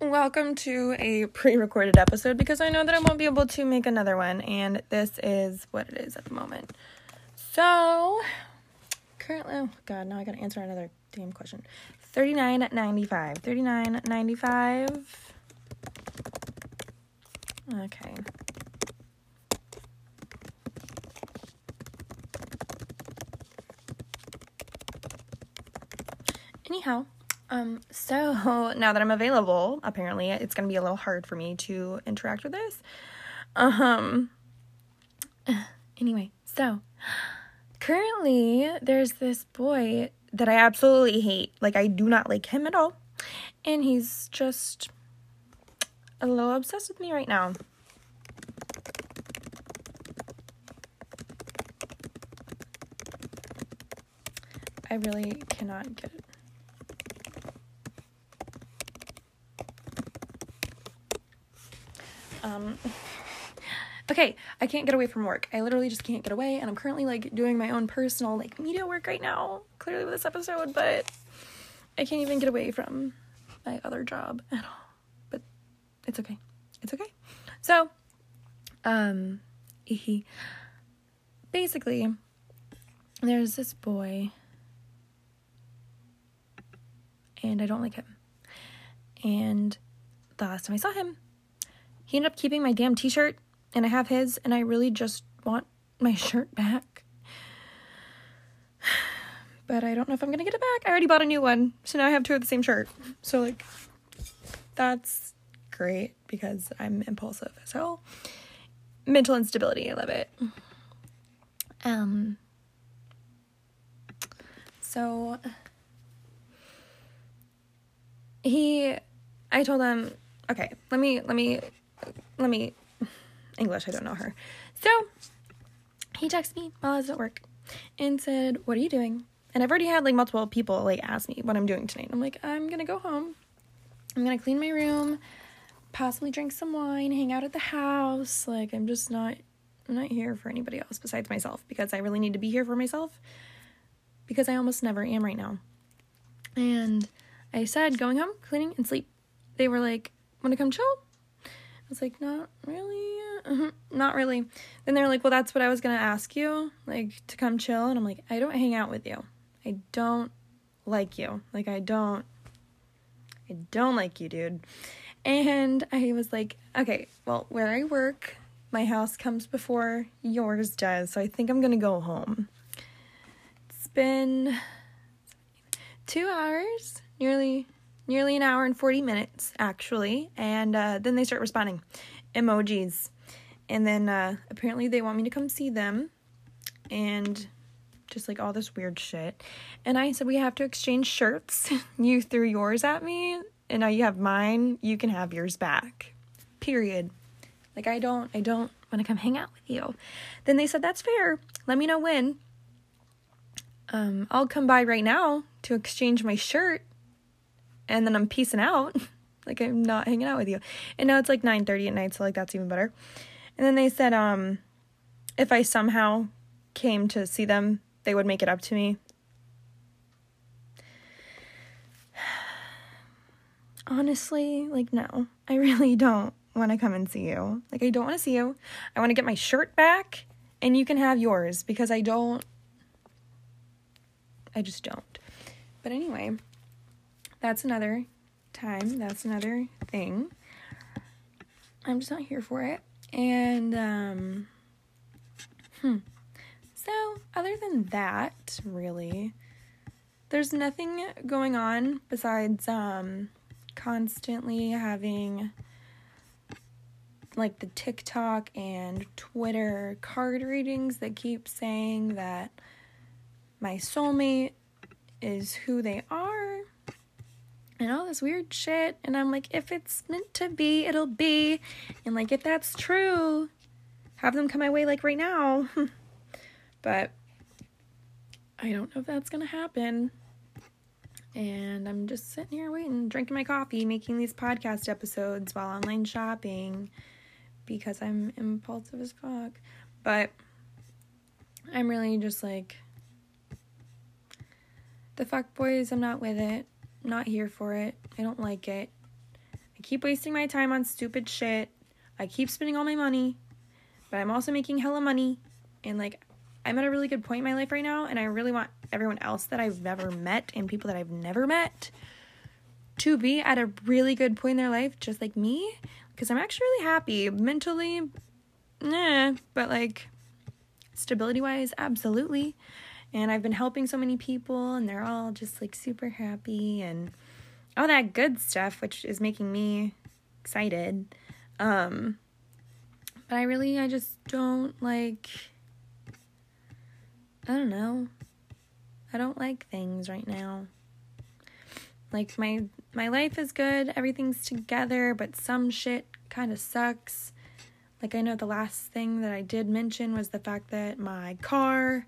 welcome to a pre recorded episode because I know that I won't be able to make another one, and this is what it is at the moment. So, currently, oh god, now I gotta answer another damn question. Thirty nine ninety five. Thirty nine ninety five. Okay. Anyhow, um, so now that I'm available, apparently it's gonna be a little hard for me to interact with this. Um, anyway, so currently there's this boy that I absolutely hate. Like, I do not like him at all. And he's just a little obsessed with me right now. I really cannot get it. Um, okay, I can't get away from work. I literally just can't get away, and I'm currently like doing my own personal like media work right now. Clearly with this episode, but I can't even get away from my other job at all. But it's okay. It's okay. So, um, he basically there's this boy, and I don't like him. And the last time I saw him, he ended up keeping my damn t shirt, and I have his, and I really just want my shirt back. But I don't know if I'm gonna get it back. I already bought a new one, so now I have two of the same shirt. So, like, that's great because I'm impulsive. As so, hell. mental instability, I love it. Um, so he, I told him, okay, let me, let me let me English, I don't know her. So he texted me while I was at work and said, What are you doing? And I've already had like multiple people like ask me what I'm doing tonight. I'm like, I'm gonna go home. I'm gonna clean my room, possibly drink some wine, hang out at the house. Like I'm just not I'm not here for anybody else besides myself because I really need to be here for myself because I almost never am right now. And I said going home, cleaning and sleep. They were like, "Want to come chill?" I was like, not really, uh-huh. not really. Then they're like, well, that's what I was gonna ask you, like to come chill. And I'm like, I don't hang out with you. I don't like you. Like I don't, I don't like you, dude. And I was like, okay, well, where I work, my house comes before yours does, so I think I'm gonna go home. It's been two hours, nearly nearly an hour and 40 minutes actually and uh, then they start responding. Emojis. And then uh, apparently they want me to come see them and just like all this weird shit. And i said we have to exchange shirts. You threw yours at me and now you have mine. You can have yours back. Period. Like i don't i don't want to come hang out with you. Then they said that's fair. Let me know when. Um, i'll come by right now to exchange my shirt and then I'm peacing out. like I'm not hanging out with you. And now it's like 9:30 at night, so like that's even better. And then they said um if I somehow came to see them, they would make it up to me. Honestly, like no. I really don't want to come and see you. Like I don't want to see you. I want to get my shirt back and you can have yours because I don't I just don't. But anyway, that's another time. That's another thing. I'm just not here for it. And um hmm. So, other than that, really, there's nothing going on besides um constantly having like the TikTok and Twitter card readings that keep saying that my soulmate is who they are and all this weird shit. And I'm like, if it's meant to be, it'll be. And like, if that's true, have them come my way like right now. but I don't know if that's gonna happen. And I'm just sitting here waiting, drinking my coffee, making these podcast episodes while online shopping because I'm impulsive as fuck. But I'm really just like, the fuck boys, I'm not with it not here for it. I don't like it. I keep wasting my time on stupid shit. I keep spending all my money, but I'm also making hella money. And like, I'm at a really good point in my life right now, and I really want everyone else that I've never met and people that I've never met to be at a really good point in their life, just like me, because I'm actually really happy mentally. Nah, but like stability wise, absolutely. And I've been helping so many people, and they're all just like super happy and all that good stuff, which is making me excited. Um, but I really, I just don't like, I don't know. I don't like things right now. Like my my life is good, everything's together, but some shit kind of sucks. Like I know the last thing that I did mention was the fact that my car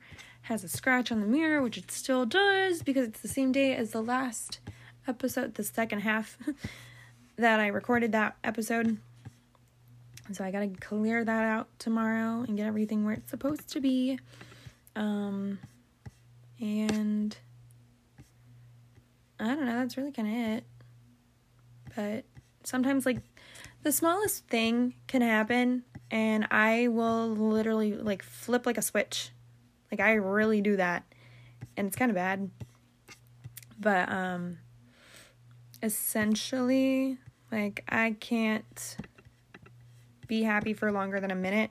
has a scratch on the mirror, which it still does because it's the same day as the last episode, the second half that I recorded that episode. So I gotta clear that out tomorrow and get everything where it's supposed to be. Um, and I don't know, that's really kind of it. But sometimes, like, the smallest thing can happen, and I will literally, like, flip like a switch. Like, I really do that. And it's kind of bad. But, um, essentially, like, I can't be happy for longer than a minute.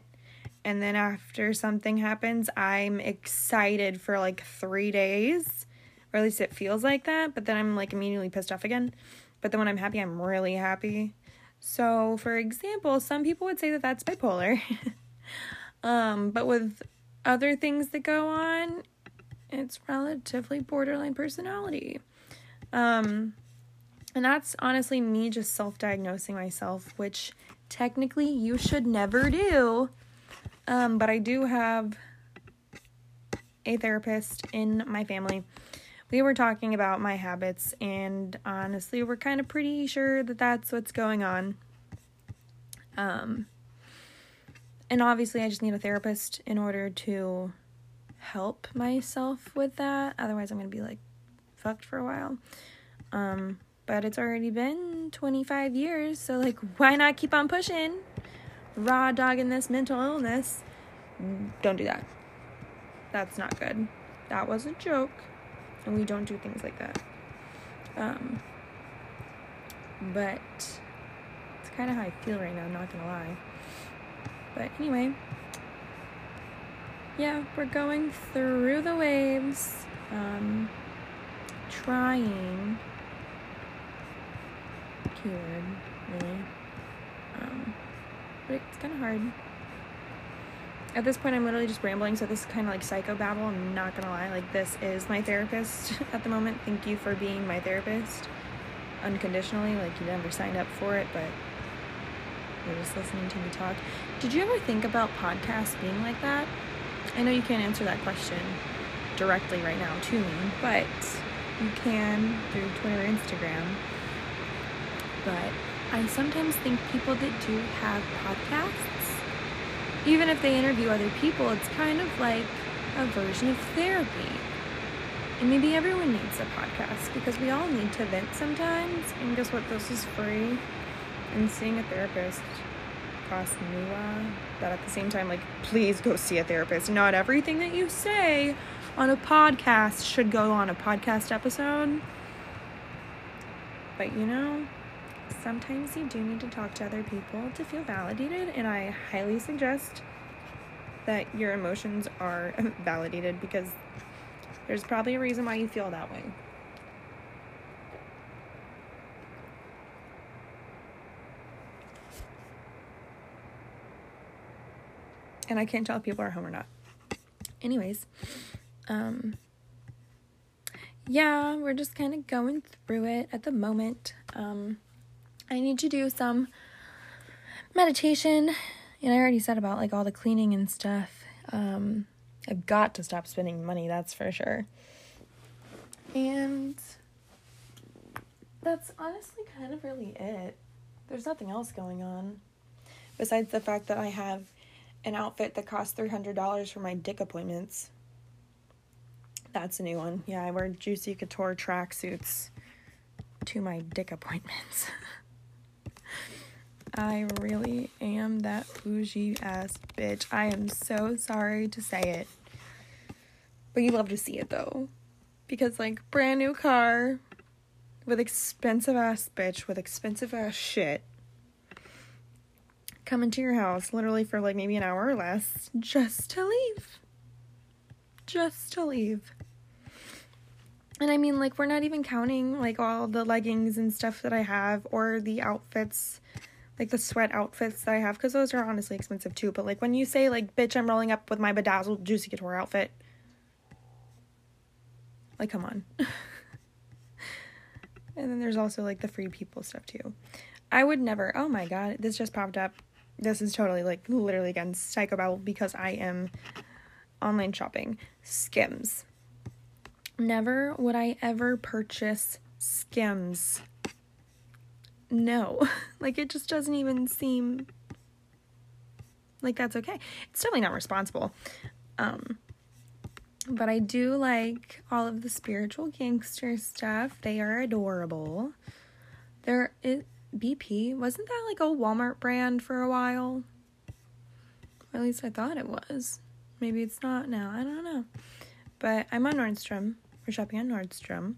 And then after something happens, I'm excited for like three days or at least it feels like that, but then I'm like immediately pissed off again. But then when I'm happy, I'm really happy. So, for example, some people would say that that's bipolar. um, but with other things that go on, it's relatively borderline personality. Um, and that's honestly me just self diagnosing myself, which technically you should never do. Um, but I do have a therapist in my family we were talking about my habits, and honestly, we're kind of pretty sure that that's what's going on. Um, and obviously, I just need a therapist in order to help myself with that. Otherwise, I'm gonna be like fucked for a while. Um, but it's already been 25 years, so like, why not keep on pushing? Raw dogging this mental illness. Don't do that. That's not good. That was a joke and we don't do things like that. Um, but it's kind of how I feel right now, I'm not gonna lie. But anyway, yeah, we're going through the waves, um, trying. Keyword, really. Um, but it's kind of hard at this point, I'm literally just rambling, so this is kind of like psycho psychobabble. I'm not gonna lie. Like, this is my therapist at the moment. Thank you for being my therapist unconditionally. Like, you never signed up for it, but you're just listening to me talk. Did you ever think about podcasts being like that? I know you can't answer that question directly right now to me, but you can through Twitter, Instagram. But I sometimes think people that do have podcasts even if they interview other people, it's kind of like a version of therapy. And maybe everyone needs a podcast because we all need to vent sometimes. And guess what? This is free. And seeing a therapist costs moolah. But at the same time, like, please go see a therapist. Not everything that you say on a podcast should go on a podcast episode. But you know, sometimes you do need to talk to other people to feel validated, and I highly suggest that your emotions are validated because there's probably a reason why you feel that way. And I can't tell if people are home or not. Anyways, um, yeah, we're just kind of going through it at the moment. Um, I need to do some meditation. And I already said about like all the cleaning and stuff. Um, I've got to stop spending money, that's for sure. And that's honestly kind of really it. There's nothing else going on. Besides the fact that I have an outfit that cost $300 for my dick appointments. That's a new one. Yeah, I wear Juicy Couture tracksuits to my dick appointments. I really am that bougie ass bitch. I am so sorry to say it. But you love to see it though. Because, like, brand new car with expensive ass bitch with expensive ass shit coming into your house literally for like maybe an hour or less just to leave. Just to leave. And I mean, like, we're not even counting like all the leggings and stuff that I have or the outfits, like the sweat outfits that I have, because those are honestly expensive too. But like, when you say, like, bitch, I'm rolling up with my bedazzled Juicy Couture outfit, like, come on. and then there's also like the free people stuff too. I would never, oh my god, this just popped up. This is totally like literally against psychobabble because I am online shopping. Skims. Never would I ever purchase Skims. No. like it just doesn't even seem like that's okay. It's definitely not responsible. Um but I do like all of the spiritual gangster stuff. They are adorable. There is BP. Wasn't that like a Walmart brand for a while? Or at least I thought it was. Maybe it's not now. I don't know. But I'm on Nordstrom. We're shopping on Nordstrom.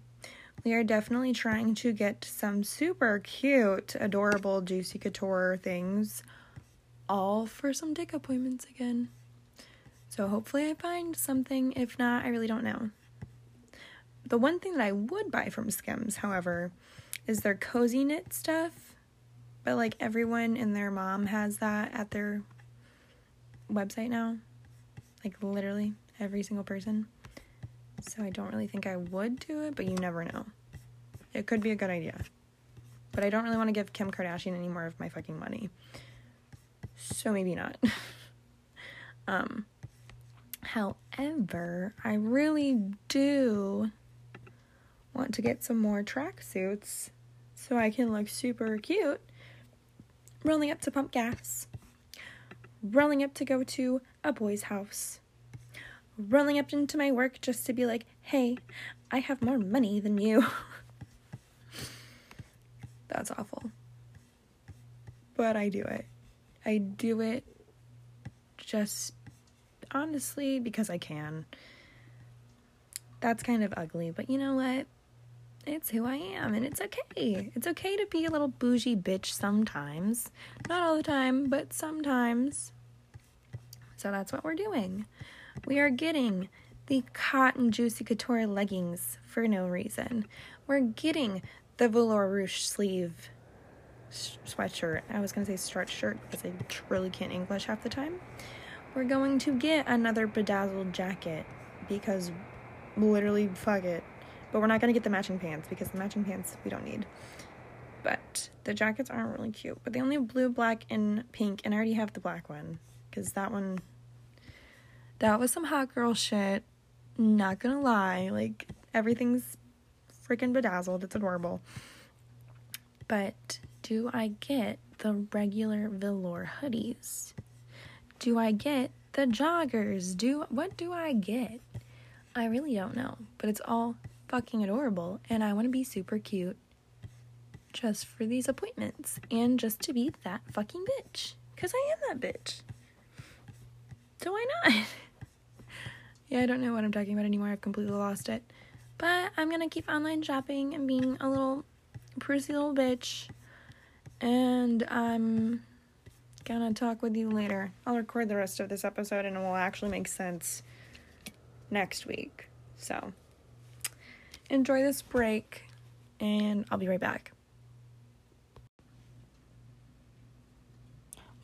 We are definitely trying to get some super cute, adorable Juicy Couture things, all for some dick appointments again. So hopefully I find something. If not, I really don't know. The one thing that I would buy from Skims, however, is their cozy knit stuff. But like everyone and their mom has that at their website now. Like literally every single person. So I don't really think I would do it, but you never know. It could be a good idea. But I don't really want to give Kim Kardashian any more of my fucking money. So maybe not. um However, I really do want to get some more tracksuits so I can look super cute rolling up to pump gas, rolling up to go to a boy's house, rolling up into my work just to be like, hey, I have more money than you. That's awful. But I do it. I do it just honestly because I can. That's kind of ugly, but you know what? It's who I am, and it's okay. It's okay to be a little bougie bitch sometimes. Not all the time, but sometimes. So that's what we're doing. We are getting the cotton juicy couture leggings for no reason. We're getting the velour ruche sleeve sweatshirt. I was gonna say stretch shirt because I truly can't English half the time we're going to get another bedazzled jacket because literally fuck it. But we're not going to get the matching pants because the matching pants we don't need. But the jackets aren't really cute. But they only have blue, black, and pink. And I already have the black one because that one, that was some hot girl shit. Not gonna lie. Like, everything's freaking bedazzled. It's adorable. But do I get the regular velour hoodies? do I get the joggers? Do what do I get? I really don't know, but it's all fucking adorable and I want to be super cute just for these appointments and just to be that fucking bitch cuz I am that bitch. So why not? yeah, I don't know what I'm talking about anymore. I've completely lost it. But I'm going to keep online shopping and being a little prissy little bitch. And I'm gonna talk with you later. I'll record the rest of this episode and it will actually make sense next week. So, enjoy this break and I'll be right back.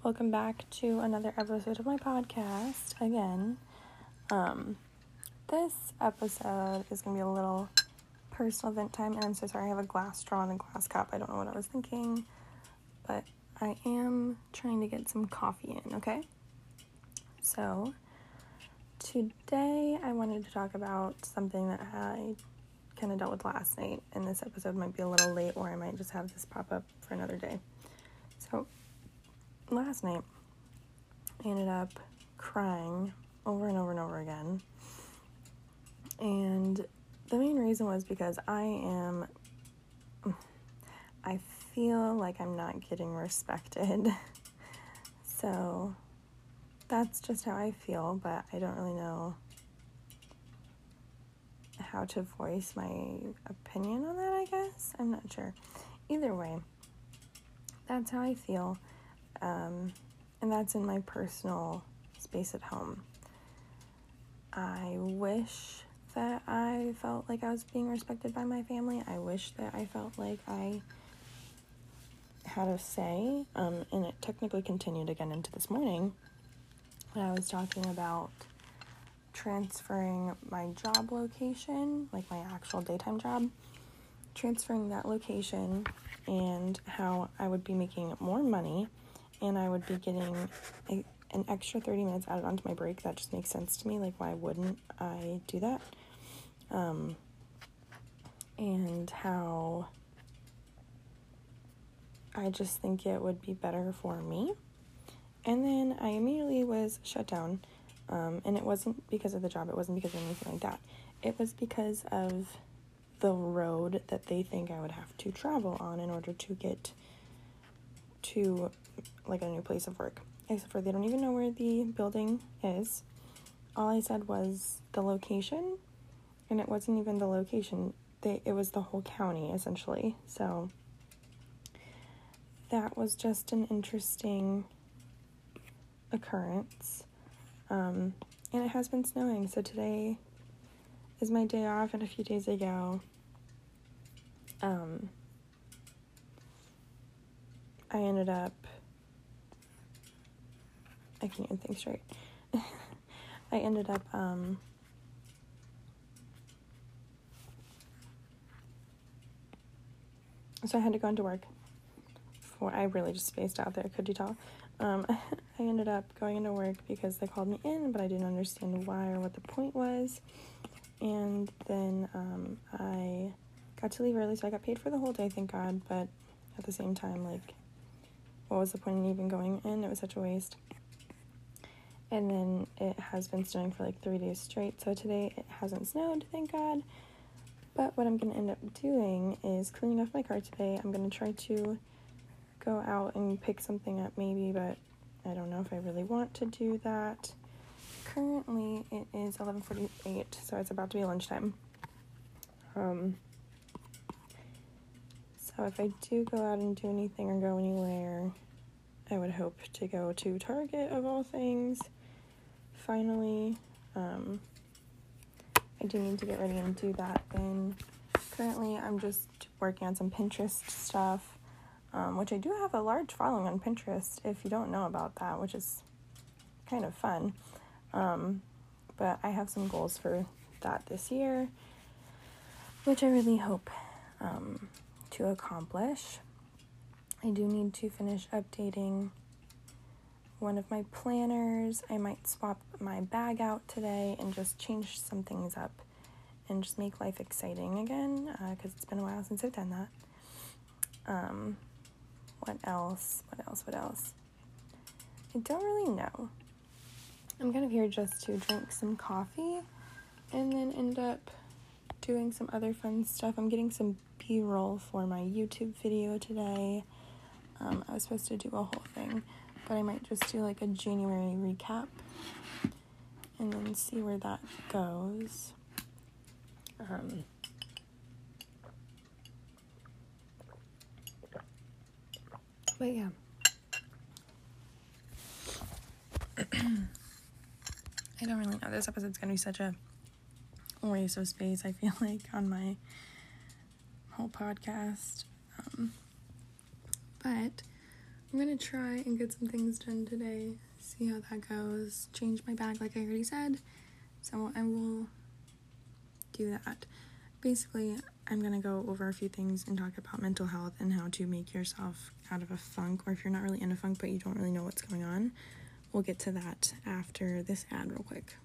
Welcome back to another episode of my podcast again. Um, this episode is gonna be a little personal vent time, and I'm so sorry I have a glass straw and a glass cup. I don't know what I was thinking, but I am trying to get some coffee in, okay? So, today I wanted to talk about something that I kind of dealt with last night, and this episode might be a little late, or I might just have this pop up for another day. So, last night I ended up crying over and over and over again, and the main reason was because I am, I feel like I'm not getting respected. so that's just how I feel, but I don't really know how to voice my opinion on that, I guess. I'm not sure. Either way, that's how I feel. Um, and that's in my personal space at home. I wish that I felt like I was being respected by my family. I wish that I felt like I had a say. Um, and it technically continued again into this morning when I was talking about transferring my job location, like my actual daytime job, transferring that location and how I would be making more money and I would be getting a, an extra 30 minutes added onto my break. That just makes sense to me. Like, why wouldn't I do that? Um, and how I just think it would be better for me. And then I immediately was shut down. Um, and it wasn't because of the job, it wasn't because of anything like that. It was because of the road that they think I would have to travel on in order to get to like a new place of work. Except for they don't even know where the building is. All I said was the location, and it wasn't even the location. They it was the whole county essentially. So that was just an interesting occurrence. Um, and it has been snowing, so today is my day off, and a few days ago, um, I ended up. I can't even think straight. I ended up um, so I had to go into work. For I really just spaced out there. Could you tell? Um, I ended up going into work because they called me in, but I didn't understand why or what the point was. And then um, I got to leave early, so I got paid for the whole day, thank God. But at the same time, like, what was the point in even going in? It was such a waste. And then it has been snowing for like three days straight. So today it hasn't snowed, thank God. But what I'm going to end up doing is cleaning off my car today. I'm going to try to go out and pick something up maybe, but I don't know if I really want to do that. Currently it is 11:48, so it's about to be lunchtime. Um so if I do go out and do anything or go anywhere, I would hope to go to Target of all things. Finally, um, I do need to get ready and do that. Then currently, I'm just working on some Pinterest stuff, um, which I do have a large following on Pinterest. If you don't know about that, which is kind of fun, um, but I have some goals for that this year, which I really hope um, to accomplish. I do need to finish updating one of my planners. I might swap my bag out today and just change some things up and just make life exciting again because uh, it's been a while since I've done that. Um, what else? What else? What else? I don't really know. I'm kind of here just to drink some coffee and then end up doing some other fun stuff. I'm getting some B roll for my YouTube video today. Um, I was supposed to do a whole thing, but I might just do like a January recap and then see where that goes. Um, but yeah. I don't really know. This episode's gonna be such a waste of space, I feel like, on my whole podcast. Um, but I'm gonna try and get some things done today, see how that goes. Change my bag, like I already said. So I will do that. Basically, I'm gonna go over a few things and talk about mental health and how to make yourself out of a funk, or if you're not really in a funk but you don't really know what's going on. We'll get to that after this ad, real quick.